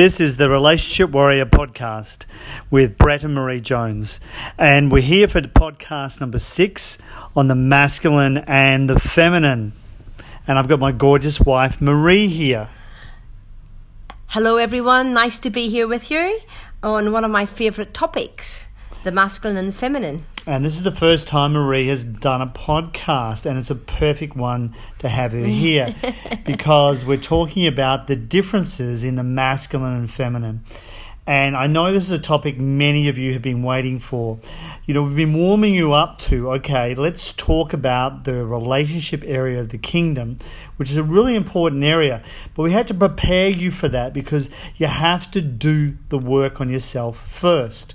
This is the Relationship Warrior podcast with Brett and Marie Jones. And we're here for podcast number six on the masculine and the feminine. And I've got my gorgeous wife, Marie, here. Hello, everyone. Nice to be here with you on one of my favourite topics the masculine and the feminine. And this is the first time Marie has done a podcast, and it's a perfect one to have her here because we're talking about the differences in the masculine and feminine. And I know this is a topic many of you have been waiting for. You know, we've been warming you up to, okay, let's talk about the relationship area of the kingdom, which is a really important area. But we had to prepare you for that because you have to do the work on yourself first.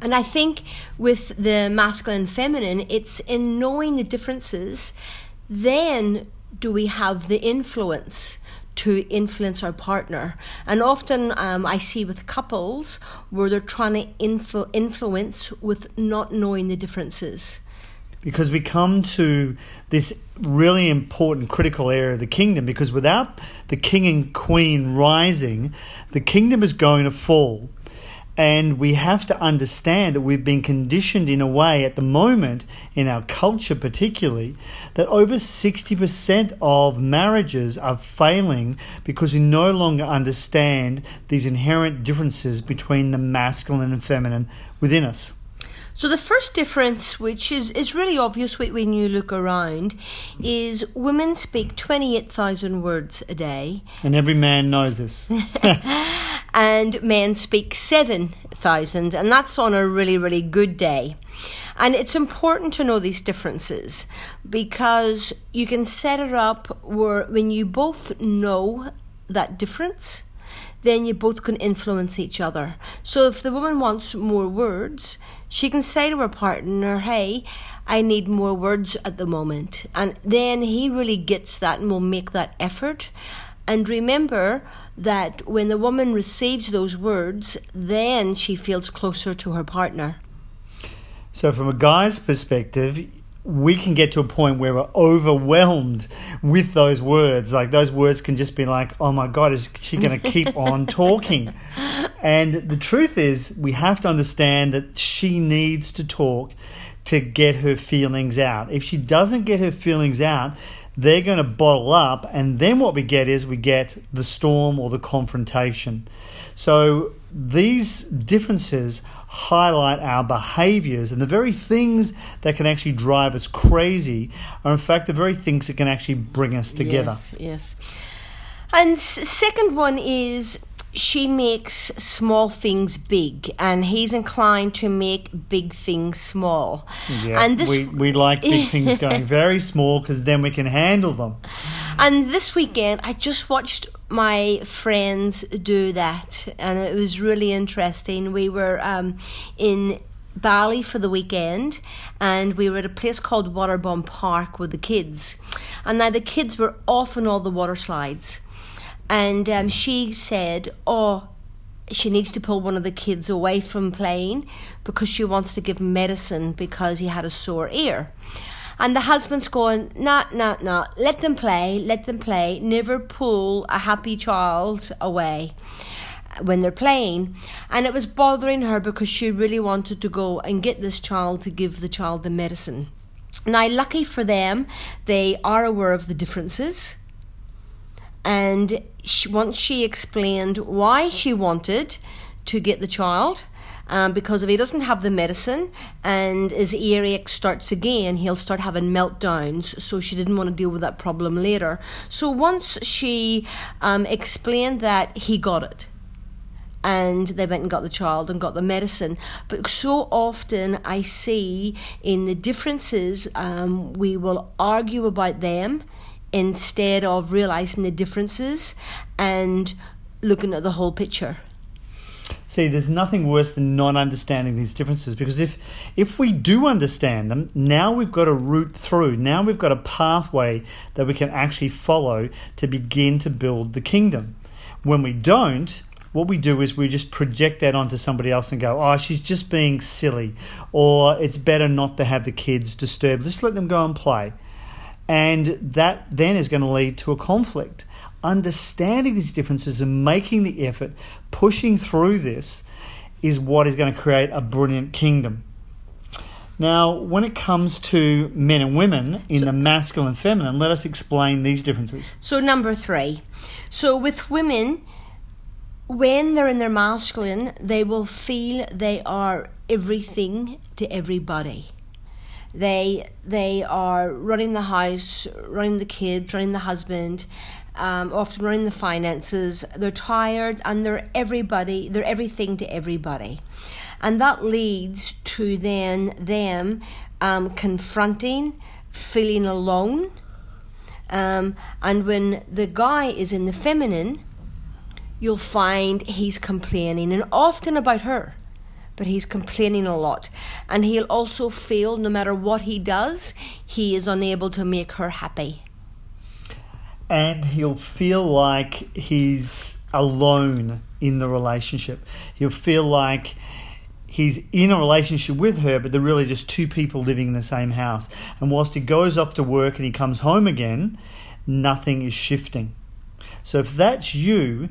And I think with the masculine and feminine, it's in knowing the differences, then do we have the influence to influence our partner. And often um, I see with couples where they're trying to influ- influence with not knowing the differences. Because we come to this really important critical area of the kingdom, because without the king and queen rising, the kingdom is going to fall. And we have to understand that we've been conditioned in a way at the moment, in our culture particularly, that over 60% of marriages are failing because we no longer understand these inherent differences between the masculine and feminine within us. So the first difference, which is, is really obvious when you look around, is women speak 28,000 words a day. And every man knows this. and men speak 7,000, and that's on a really, really good day. And it's important to know these differences because you can set it up where when you both know that difference, then you both can influence each other. So if the woman wants more words, she can say to her partner, Hey, I need more words at the moment. And then he really gets that and will make that effort. And remember that when the woman receives those words, then she feels closer to her partner. So, from a guy's perspective, we can get to a point where we're overwhelmed with those words. Like those words can just be like, "Oh my God, is she going to keep on talking?" And the truth is, we have to understand that she needs to talk to get her feelings out. If she doesn't get her feelings out, they're going to bottle up, and then what we get is we get the storm or the confrontation. So these differences highlight our behaviors, and the very things that can actually drive us crazy are, in fact, the very things that can actually bring us together. Yes, yes. And second one is she makes small things big, and he's inclined to make big things small. Yeah, and this, we, we like big things going very small because then we can handle them. And this weekend, I just watched my friends do that, and it was really interesting. We were um, in Bali for the weekend, and we were at a place called Waterbom Park with the kids. And now the kids were off on all the water slides and um, she said, "Oh." She needs to pull one of the kids away from playing because she wants to give medicine because he had a sore ear. And the husband's going, nah, nah, nah, let them play, let them play. Never pull a happy child away when they're playing. And it was bothering her because she really wanted to go and get this child to give the child the medicine. Now, lucky for them, they are aware of the differences and she, once she explained why she wanted to get the child, um, because if he doesn't have the medicine and his earache starts again, he'll start having meltdowns. So she didn't want to deal with that problem later. So once she um, explained that, he got it. And they went and got the child and got the medicine. But so often I see in the differences, um, we will argue about them instead of realizing the differences and looking at the whole picture. See, there's nothing worse than not understanding these differences because if if we do understand them, now we've got a route through. Now we've got a pathway that we can actually follow to begin to build the kingdom. When we don't, what we do is we just project that onto somebody else and go, oh, she's just being silly, or it's better not to have the kids disturbed. Just let them go and play and that then is going to lead to a conflict. understanding these differences and making the effort, pushing through this, is what is going to create a brilliant kingdom. Now, when it comes to men and women in So- the masculine and feminine, let us explain these differences. So, number three. So, with women, when they're in their masculine, they will feel they are everything to everybody. They they are running the house, running the kids, running the husband, um, often running the finances. They're tired and they're everybody. They're everything to everybody, and that leads to then them um, confronting, feeling alone, um, and when the guy is in the feminine, you'll find he's complaining, and often about her, but he's complaining a lot. And he'll also feel no matter what he does, he is unable to make her happy. and he'll feel like he's alone in the relationship. He'll feel like he's in a relationship with her, but they're really just two people living in the same house. And whilst he goes off to work and he comes home again, nothing is shifting. So if that's you,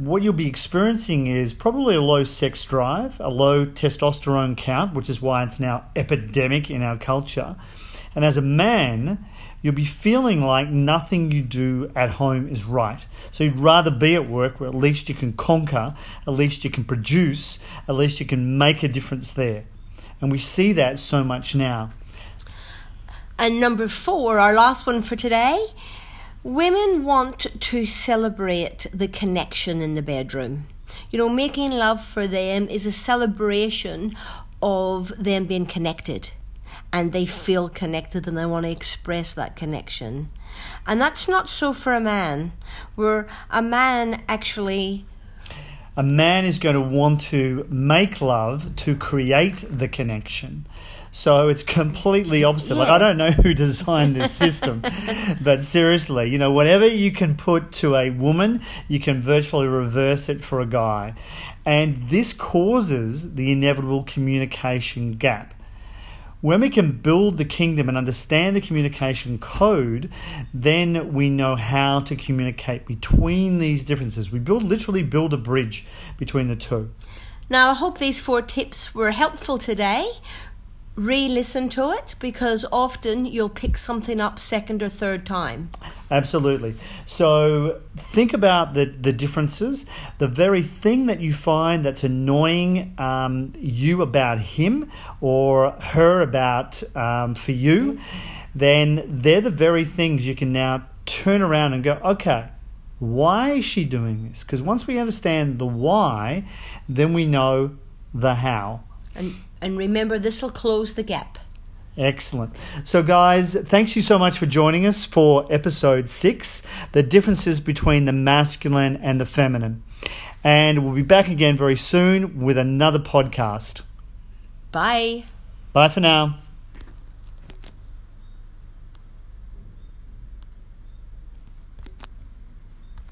what you'll be experiencing is probably a low sex drive, a low testosterone count, which is why it's now epidemic in our culture. And as a man, you'll be feeling like nothing you do at home is right. So you'd rather be at work where at least you can conquer, at least you can produce, at least you can make a difference there. And we see that so much now. And number four, our last one for today women want to celebrate the connection in the bedroom. You know, making love for them is a celebration of them being connected. And they feel connected and they want to express that connection. And that's not so for a man, where a man actually a man is going to want to make love to create the connection. So it's completely opposite. Like I don't know who designed this system, but seriously, you know, whatever you can put to a woman, you can virtually reverse it for a guy. And this causes the inevitable communication gap. When we can build the kingdom and understand the communication code, then we know how to communicate between these differences. We build literally build a bridge between the two. Now, I hope these four tips were helpful today. Re listen to it because often you'll pick something up second or third time. Absolutely. So think about the, the differences. The very thing that you find that's annoying um, you about him or her about um, for you, then they're the very things you can now turn around and go, okay, why is she doing this? Because once we understand the why, then we know the how. And, and remember, this will close the gap. Excellent. So, guys, thanks you so much for joining us for episode six the differences between the masculine and the feminine. And we'll be back again very soon with another podcast. Bye. Bye for now.